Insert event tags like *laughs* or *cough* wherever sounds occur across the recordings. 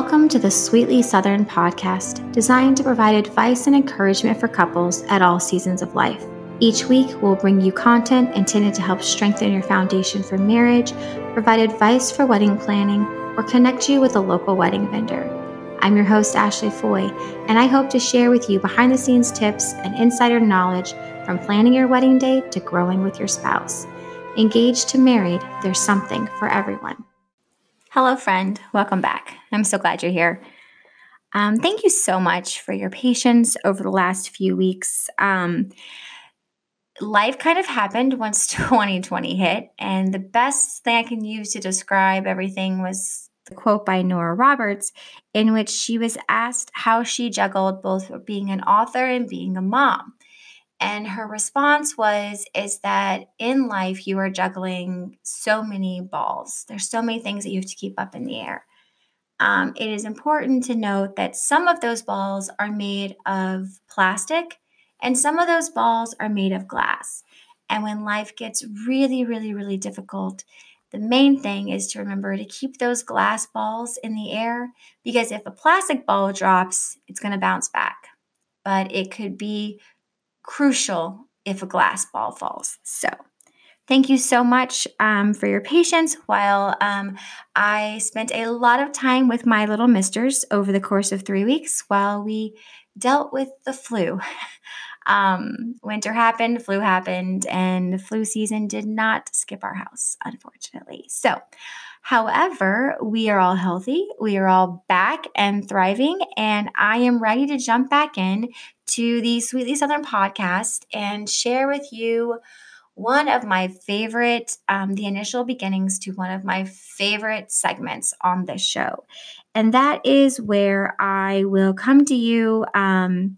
Welcome to the Sweetly Southern podcast, designed to provide advice and encouragement for couples at all seasons of life. Each week, we'll bring you content intended to help strengthen your foundation for marriage, provide advice for wedding planning, or connect you with a local wedding vendor. I'm your host, Ashley Foy, and I hope to share with you behind the scenes tips and insider knowledge from planning your wedding day to growing with your spouse. Engaged to married, there's something for everyone. Hello, friend. Welcome back. I'm so glad you're here. Um, thank you so much for your patience over the last few weeks. Um, life kind of happened once *laughs* 2020 hit, and the best thing I can use to describe everything was the quote by Nora Roberts, in which she was asked how she juggled both being an author and being a mom. And her response was is that in life you are juggling so many balls. There's so many things that you have to keep up in the air. Um, it is important to note that some of those balls are made of plastic and some of those balls are made of glass. And when life gets really, really, really difficult, the main thing is to remember to keep those glass balls in the air because if a plastic ball drops, it's going to bounce back. But it could be crucial if a glass ball falls. So, thank you so much um, for your patience while um, I spent a lot of time with my little misters over the course of three weeks while we dealt with the flu. *laughs* um, winter happened, flu happened, and the flu season did not skip our house, unfortunately. So, However, we are all healthy, we are all back and thriving, and I am ready to jump back in to the Sweetly Southern podcast and share with you one of my favorite, um, the initial beginnings to one of my favorite segments on this show. And that is where I will come to you. Um,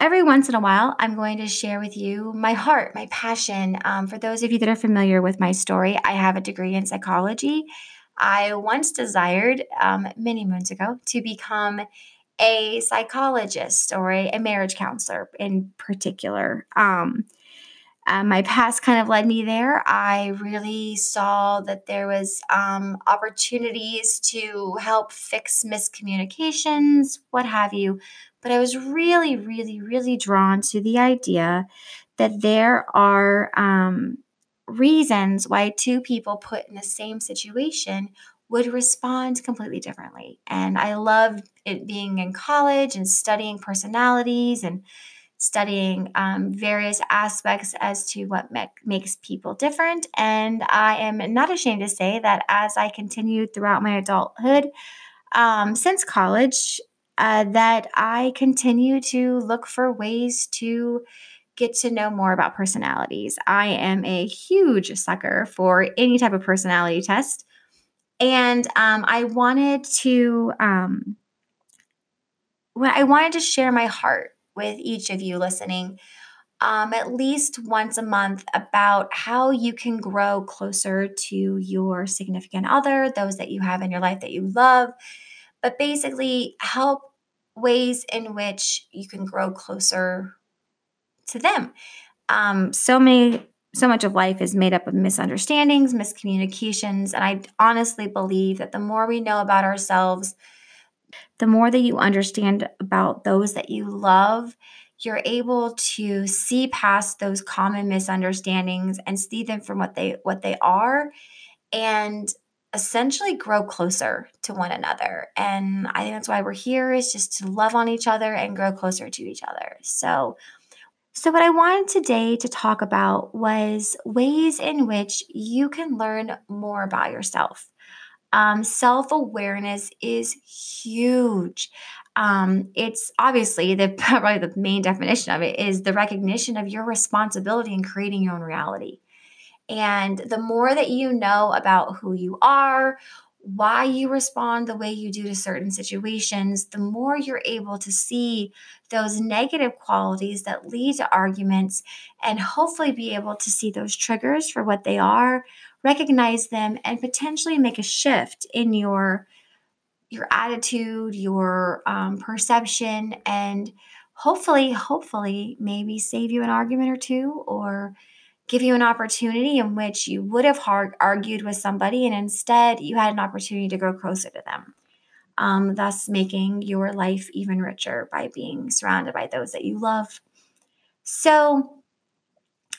every once in a while, I'm going to share with you my heart, my passion. Um, for those of you that are familiar with my story, I have a degree in psychology. I once desired, um, many moons ago, to become a psychologist or a, a marriage counselor in particular. Um, uh, my past kind of led me there. I really saw that there was um, opportunities to help fix miscommunications, what have you. But I was really, really, really drawn to the idea that there are um, reasons why two people put in the same situation would respond completely differently. And I loved it being in college and studying personalities and studying um, various aspects as to what makes people different. And I am not ashamed to say that as I continued throughout my adulthood, um, since college, uh, that I continue to look for ways to get to know more about personalities. I am a huge sucker for any type of personality test. And um, I wanted to, um, I wanted to share my heart with each of you listening um, at least once a month about how you can grow closer to your significant other, those that you have in your life that you love, but basically help ways in which you can grow closer to them. Um, so many so much of life is made up of misunderstandings, miscommunications, and I honestly believe that the more we know about ourselves, the more that you understand about those that you love, you're able to see past those common misunderstandings and see them from what they what they are and essentially grow closer to one another. And I think that's why we're here is just to love on each other and grow closer to each other. So so, what I wanted today to talk about was ways in which you can learn more about yourself. Um, Self awareness is huge. Um, it's obviously the *laughs* probably the main definition of it is the recognition of your responsibility in creating your own reality. And the more that you know about who you are, why you respond the way you do to certain situations, the more you're able to see those negative qualities that lead to arguments and hopefully be able to see those triggers for what they are, recognize them and potentially make a shift in your your attitude, your um, perception and hopefully hopefully maybe save you an argument or two or give you an opportunity in which you would have argued with somebody and instead you had an opportunity to grow closer to them um, thus making your life even richer by being surrounded by those that you love. So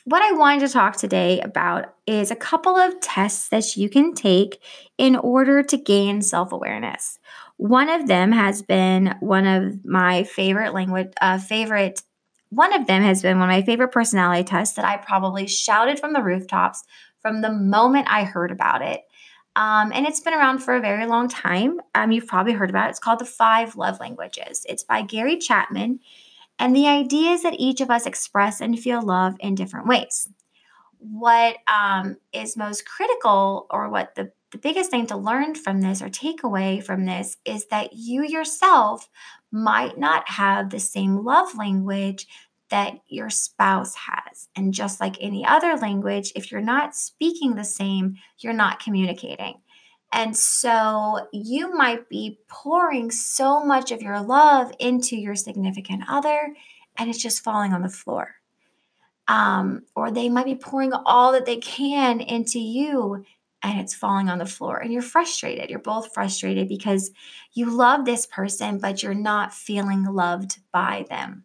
what I wanted to talk today about is a couple of tests that you can take in order to gain self awareness. One of them has been one of my favorite language, uh, favorite one of them has been one of my favorite personality tests that I probably shouted from the rooftops from the moment I heard about it. Um, and it's been around for a very long time. Um, you've probably heard about it. It's called the Five Love Languages. It's by Gary Chapman. And the idea is that each of us express and feel love in different ways. What um, is most critical, or what the, the biggest thing to learn from this or take away from this, is that you yourself might not have the same love language that your spouse has. And just like any other language, if you're not speaking the same, you're not communicating. And so you might be pouring so much of your love into your significant other, and it's just falling on the floor. Um, or they might be pouring all that they can into you, and it's falling on the floor and you're frustrated. You're both frustrated because you love this person, but you're not feeling loved by them.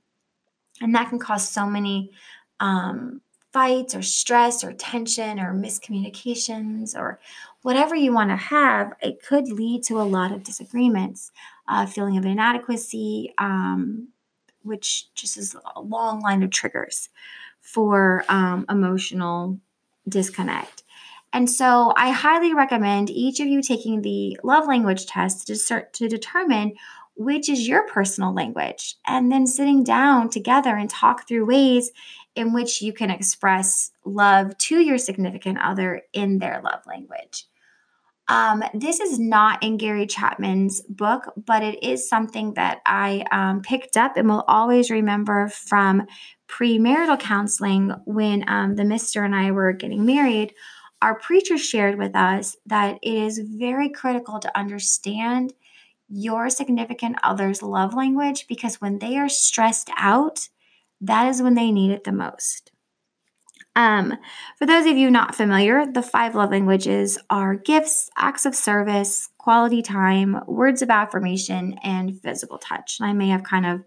And that can cause so many um, fights or stress or tension or miscommunications or whatever you want to have. It could lead to a lot of disagreements, a feeling of inadequacy, um, which just is a long line of triggers for um, emotional disconnect. And so I highly recommend each of you taking the love language test to start to determine which is your personal language and then sitting down together and talk through ways in which you can express love to your significant other in their love language. Um, this is not in Gary Chapman's book, but it is something that I um, picked up and will always remember from premarital counseling when um, the mister and I were getting married our preacher shared with us that it is very critical to understand your significant other's love language because when they are stressed out, that is when they need it the most. Um, for those of you not familiar, the five love languages are gifts, acts of service, quality time, words of affirmation, and physical touch. And I may have kind of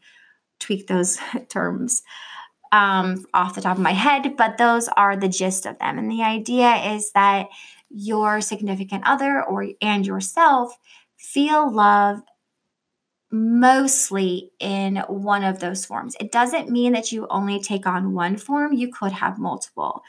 tweaked those *laughs* terms um, off the top of my head, but those are the gist of them. And the idea is that your significant other or and yourself feel love mostly in one of those forms. It doesn't mean that you only take on one form, you could have multiple.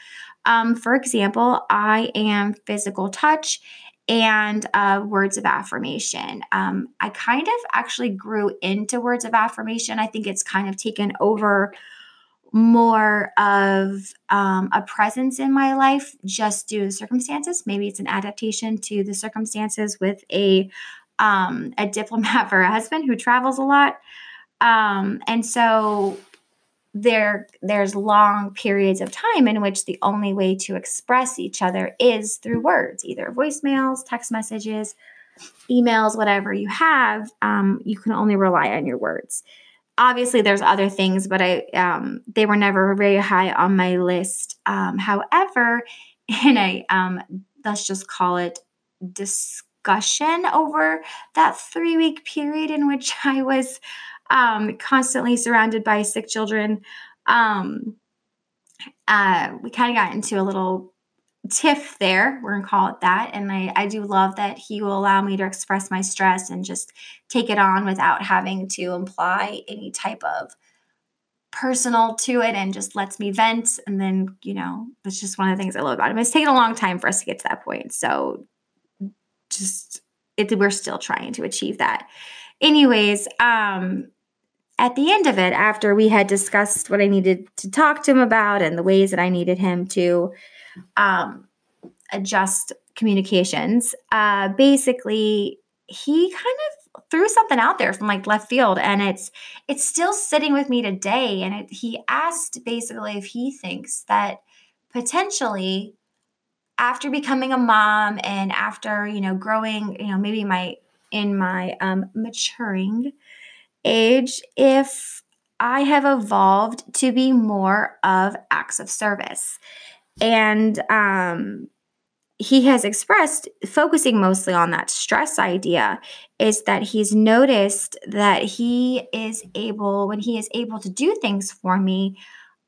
Um, for example, I am physical touch and uh, words of affirmation. Um, I kind of actually grew into words of affirmation. I think it's kind of taken over more of um, a presence in my life just due to circumstances. Maybe it's an adaptation to the circumstances with a um, a diplomat for a husband who travels a lot, um, and so there there's long periods of time in which the only way to express each other is through words, either voicemails, text messages, emails, whatever you have. Um, you can only rely on your words obviously there's other things but i um, they were never very high on my list um, however *laughs* in a um, let's just call it discussion over that three week period in which *laughs* i was um, constantly surrounded by sick children. Um, uh, we kind of got into a little tiff there we're gonna call it that and I, I do love that he will allow me to express my stress and just take it on without having to imply any type of personal to it and just lets me vent. And then you know that's just one of the things i love about him. It's taken a long time for us to get to that point so just it, we're still trying to achieve that. Anyways um at the end of it after we had discussed what i needed to talk to him about and the ways that i needed him to um, adjust communications, uh, basically he kind of threw something out there from like left field and it's it's still sitting with me today and it, he asked basically if he thinks that potentially after becoming a mom and after you know growing you know maybe my in my um, maturing age if i have evolved to be more of acts of service. And um, he has expressed, focusing mostly on that stress idea, is that he's noticed that he is able, when he is able to do things for me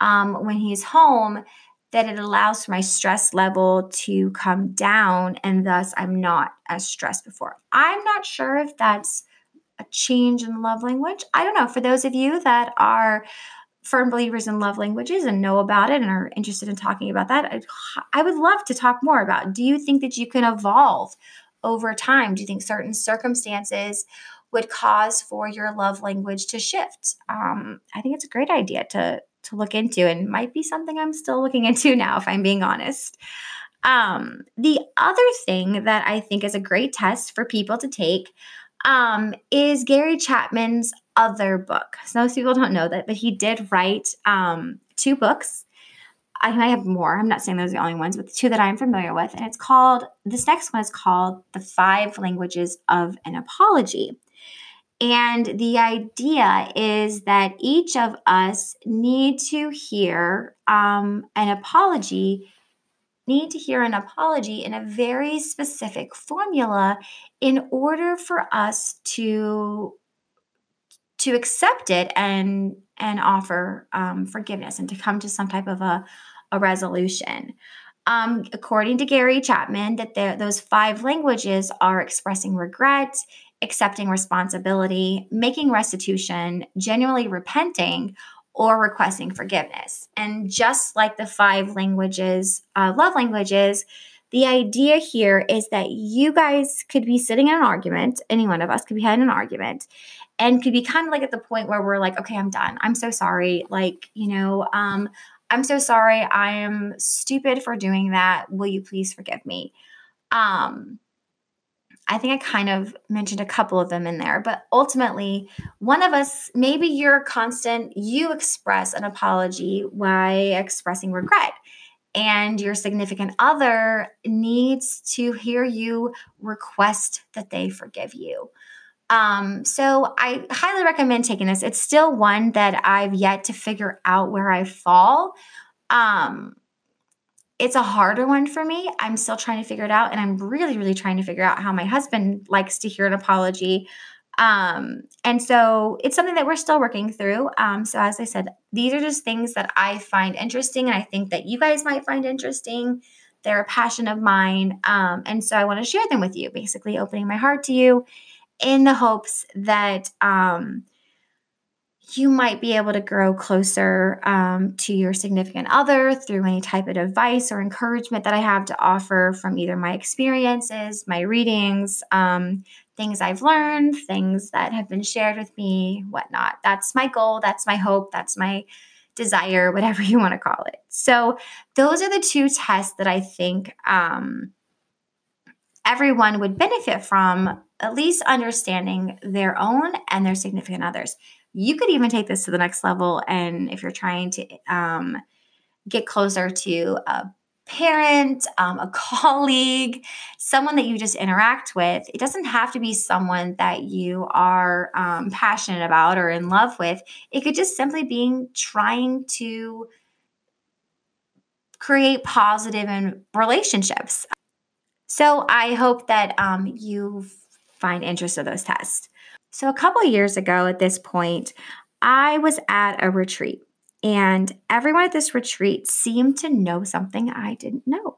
um, when he's home, that it allows for my stress level to come down and thus I'm not as stressed before. I'm not sure if that's a change in love language. I don't know. For those of you that are firm believers in love languages and know about it and are interested in talking about that, I'd, I would love to talk more about. Do you think that you can evolve over time? Do you think certain circumstances would cause for your love language to shift? Um, I think it's a great idea to to look into and might be something I'm still looking *laughs* into now, if I'm being honest. Um, the other thing that I think is a great test for people to take um, is Gary Chapman's other book. So most people don't know that, but he did write um, two books. I might have more. I'm not saying those are the only ones, but the two that I'm familiar with. And it's called, this next one is called The Five Languages of an Apology. And the idea is that each of us need to hear um, an apology, need to hear an apology in a very specific formula in order for us to to accept it and and offer um, forgiveness and to come to some type of a, a resolution. Um, according to Gary Chapman, that those five languages are expressing regret, accepting responsibility, making restitution, genuinely repenting, or requesting forgiveness. And just like the five languages, uh, love languages, the idea here is that you guys could be sitting in an argument, any one of us could be having an argument, and could be kind of like at the point where we're like, okay, I'm done. I'm so sorry. Like, you know, um, I'm so sorry. I am stupid for doing that. Will you please forgive me? Um, I think I kind of mentioned a couple of them in there, but ultimately, one of us, maybe you're constant, you express an apology by expressing regret. And your significant other needs to hear you request that they forgive you. Um, so I highly recommend taking this. It's still one that I've yet to figure out where I fall. Um, it's a harder one for me. I'm still trying to figure it out. And I'm really, really trying to figure out how my husband likes to hear an apology. Um, and so it's something that we're still working through. Um, so, as I said, these are just things that I find interesting and I think that you guys might find interesting. They're a passion of mine. Um, and so I want to share them with you, basically opening my heart to you in the hopes that um, you might be able to grow closer um, to your significant other through any type of advice or encouragement that I have to offer from either my experiences, my readings, um, things I've learned, things that have been shared with me, whatnot. That's my goal. That's my hope. That's my desire, *laughs* whatever you want to call it. So, those are the two tests that I think um, everyone would benefit from at least understanding their own and their significant others you could even take this to the next level. And if you're trying to um, get closer to a parent, um, a *laughs* colleague, someone that you just interact with, it doesn't have to be someone that you are um, passionate about or in love with. It could just simply be trying to create positive and relationships. So I hope that um, you find interest in those tests. So, a couple years ago at this point, I was at a retreat, and everyone at this retreat seemed to know something I didn't know.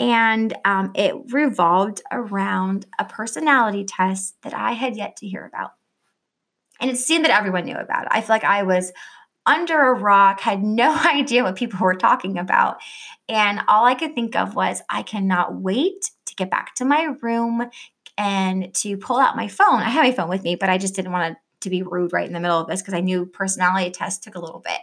And um, it revolved around a personality test that I had yet to hear about. And it seemed that everyone knew about it. I feel like I was under a rock, had no *laughs* idea what people were talking about. And all I could think of was, I cannot wait to get back to my room, and to pull out my phone. I have my phone with me, but I just didn't want to be rude right in the middle of this because I knew personality test took a little bit.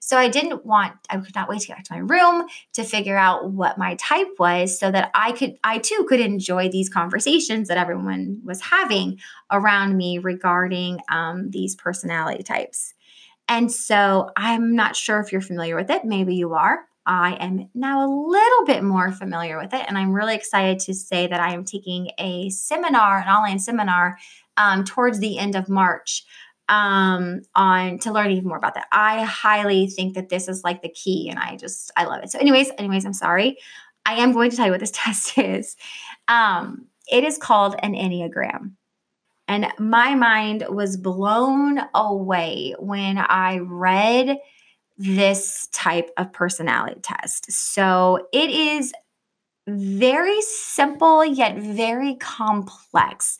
So I didn't want, I could not wait to get back to my room to figure out what my type was so that I could, I too could enjoy these conversations that everyone was having around me regarding um, these personality types. And so I'm not sure if you're familiar with it. Maybe you are. I am now a little bit more familiar with it. And I'm really excited to say that I am taking a seminar, an online seminar, um, towards the end of March. um, on to learn even more about that. I highly think that this is like the key, and I just I love it. So, anyways, anyways, I'm sorry. I am going to tell you what this *laughs* test is. Um, it is called an Enneagram. And my mind was blown away when I read this type of personality test. So it is very simple yet very complex.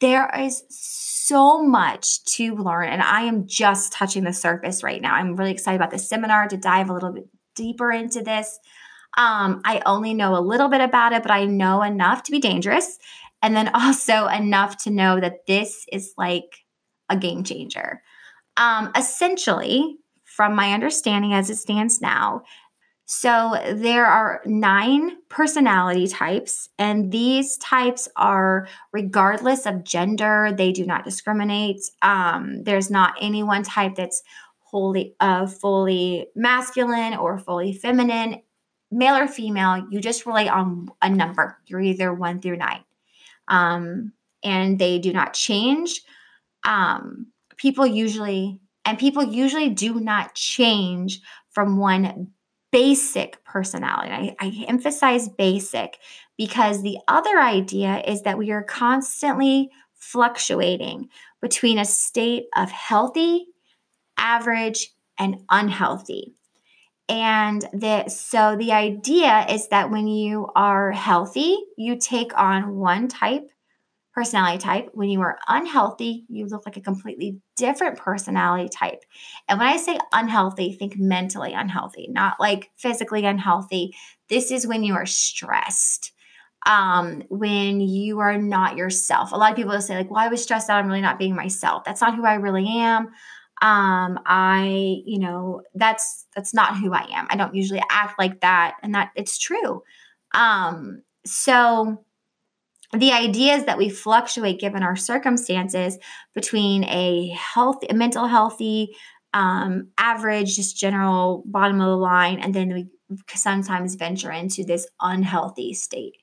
There is so much to learn, and I am just touching the surface right now. I'm really excited about this seminar to dive a little bit deeper into this. Um, I only know a little bit about it, but I know enough to be dangerous, and then *laughs* also enough to know that this is like a game changer. Um, essentially, from my understanding as it stands now, so there are nine personality types, and these types are regardless of gender, they do not discriminate. Um, there's not any one type that's wholly uh, fully masculine or fully feminine, male or female. You just rely on a number. You're either one through nine, um, and they do not change. Um, people usually and people usually do not change from one basic personality. I, I, emphasize basic because the other idea is that we are constantly fluctuating between a state of healthy, average, and unhealthy. And the, so the idea is that when you are healthy, you take on one type personality type. When you are unhealthy, you look like a completely different personality type. And when I say unhealthy, think mentally unhealthy, not like physically unhealthy. This is when you are stressed. Um, when you are not yourself. A lot of people will say, like, well, I was stressed out, I'm really not being myself. That's not who I really am. Um, I, you know, that's that's not who I am. I don't usually act like that, and that it's true. Um, so the idea is that we fluctuate given our circumstances between a healthy, a mental healthy, um, average, just general bottom of the line, and then we sometimes venture into this unhealthy state.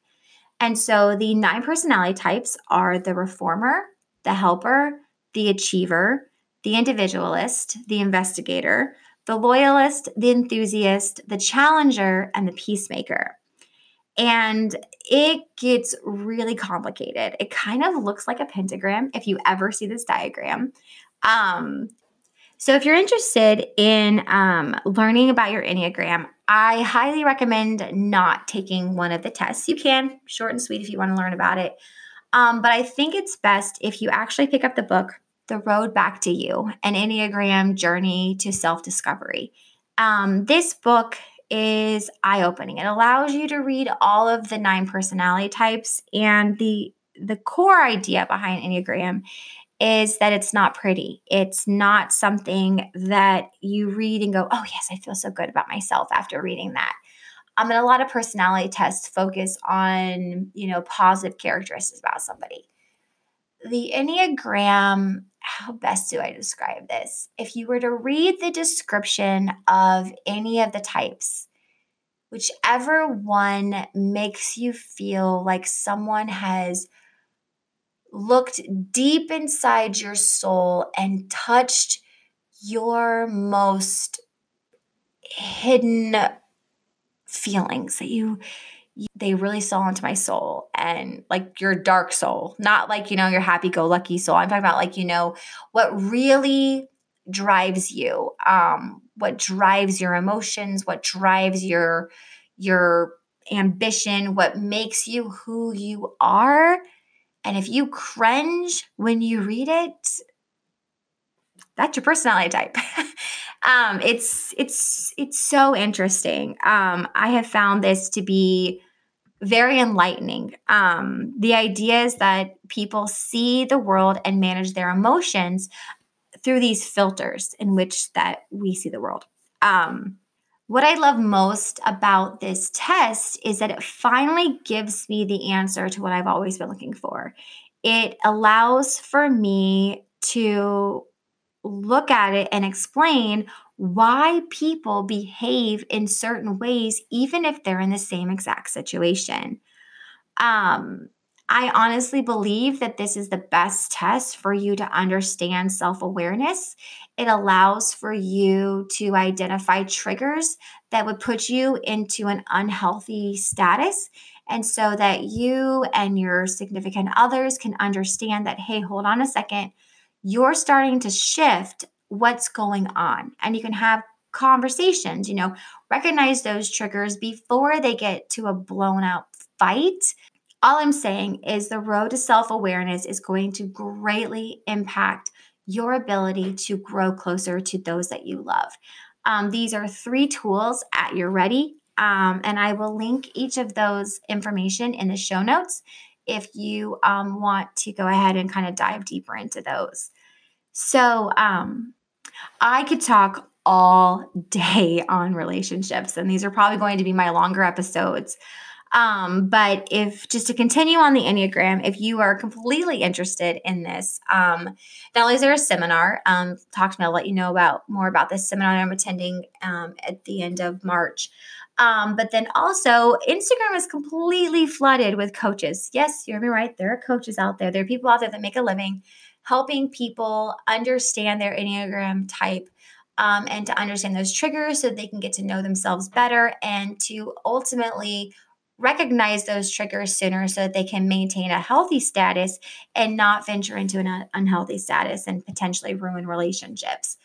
And so the nine personality types are the reformer, the helper, the achiever, the individualist, the investigator, the loyalist, the enthusiast, the challenger, and the peacemaker and it gets really complicated. It kind of looks like a pentagram if you ever see this diagram. Um, so, if you're interested in um, learning about your Enneagram, I highly recommend not taking one of the tests. You can, short and sweet, if you want to learn about it. Um, but I think it's best if you actually pick up the book, The Road Back to You An Enneagram Journey to Self Discovery. Um, this book is eye opening. It allows you to read all of the nine personality types and the the core idea behind Enneagram is that it's not pretty. It's not something that you read and go, "Oh yes, I feel so good about myself after reading that." Um, and a lot of personality tests focus on, you know, positive characteristics about somebody. The Enneagram, how best do I describe this? If you were to read the description of any of the types, whichever one makes you feel like someone has looked deep inside your soul and touched your most hidden feelings that you they really saw into my soul and like your dark soul, not like, you know, your happy go lucky soul. I'm talking about like, you know, what really drives you, um, what drives your emotions, what drives your your ambition, what makes you who you are. And if you cringe when you read it, that's your personality type. *laughs* um, it's it's it's so interesting. Um, I have found this to be very enlightening. Um, the idea is that people see the world and manage their emotions through these filters in which that we see the world. Um, what I love most about this test is that it finally gives me the answer to what I've always been looking for. It allows for me to look at it and explain why people behave in certain ways, even if they're in the same exact situation. Um, I honestly believe that this is the best test for you to understand self awareness. It allows for you to identify triggers that would put you into an unhealthy status. And so that you and your significant others can understand that, hey, hold on a second, you're starting to shift what's going on. And you can have conversations, you know, recognize those triggers before they get to a blown out fight. All I'm saying is the road to self awareness is going to greatly impact your ability to grow closer to those that you love. Um, these are three tools at your ready, um, and I will link each of those information in the show notes if you um, want to go ahead and kind of dive deeper into those. So, um, I could talk all day on relationships, and these are probably going to be my longer episodes. Um, but if just to continue on the Enneagram, if you are completely interested in this, um, not only is there a seminar, um, talk to me, I'll let you know about more about this seminar I'm attending um, at the end of March. Um, but then also, Instagram is completely flooded with coaches. Yes, you heard me right. There are coaches out there. There are people out there that make a living helping people understand their Enneagram type um, and to understand those triggers so they can get to know themselves better and to ultimately recognize those triggers sooner so that they can maintain a healthy status and not venture into an unhealthy status and potentially ruin relationships.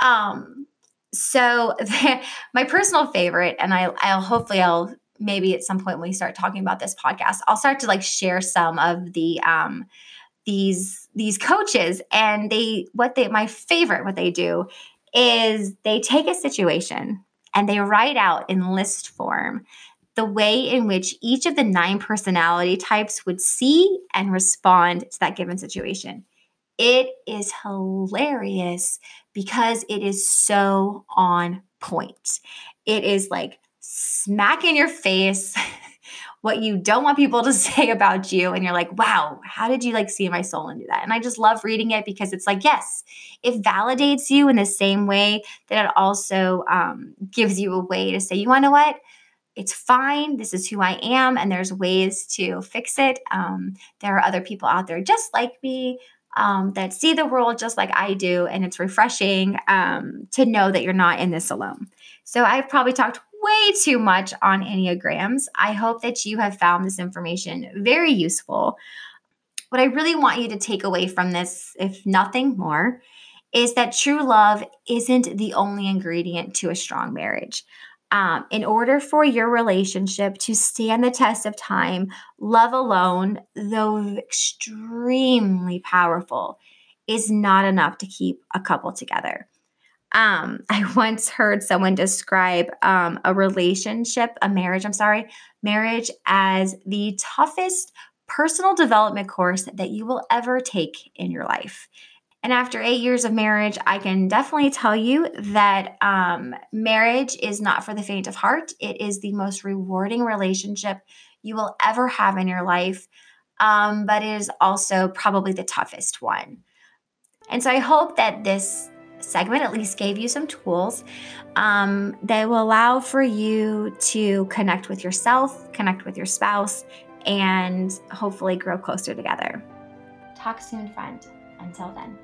Um, so *laughs* my personal favorite, and I, I'll hopefully I'll maybe at some point when we start talking about this podcast, I'll start to like share some of the um, these these coaches and they what they my favorite what they do is they take a situation and they write out in list form the way in which each of the nine personality types would see and respond to that given situation. It is hilarious because it is so on point. It is like smack in your face. *laughs* what you don't want people to *laughs* say about you and you're like wow how did you like see my soul and do that and i just love reading it because it's like yes it validates you in the same way that it also um, gives you a way to say you want to what it's fine this is who i am and there's ways to fix it um, there are other people out there just like me um, that see the world just like I do. And it's refreshing um, to know that you're not in this alone. So I've probably talked way too much on Enneagrams. I hope that you have found this information very useful. What I really want you to take away from this, if nothing more, is that true love isn't the only ingredient to a strong marriage. Um, in order for your relationship to stand the test of time, love alone, though extremely powerful, is not enough to keep a couple together. Um, *laughs* I once heard someone describe um, a relationship, a marriage, I'm sorry, marriage as the toughest personal development course that you will ever take in your life. And after eight years of marriage, I can definitely tell you that um, marriage is not for the faint of heart. It is the most rewarding relationship you will ever have in your life, um, but it is also probably the toughest one. And so I hope that this segment at least gave you some tools um, that will allow for you to connect with yourself, connect with your spouse, and hopefully grow closer together. Talk soon, friend. Until then.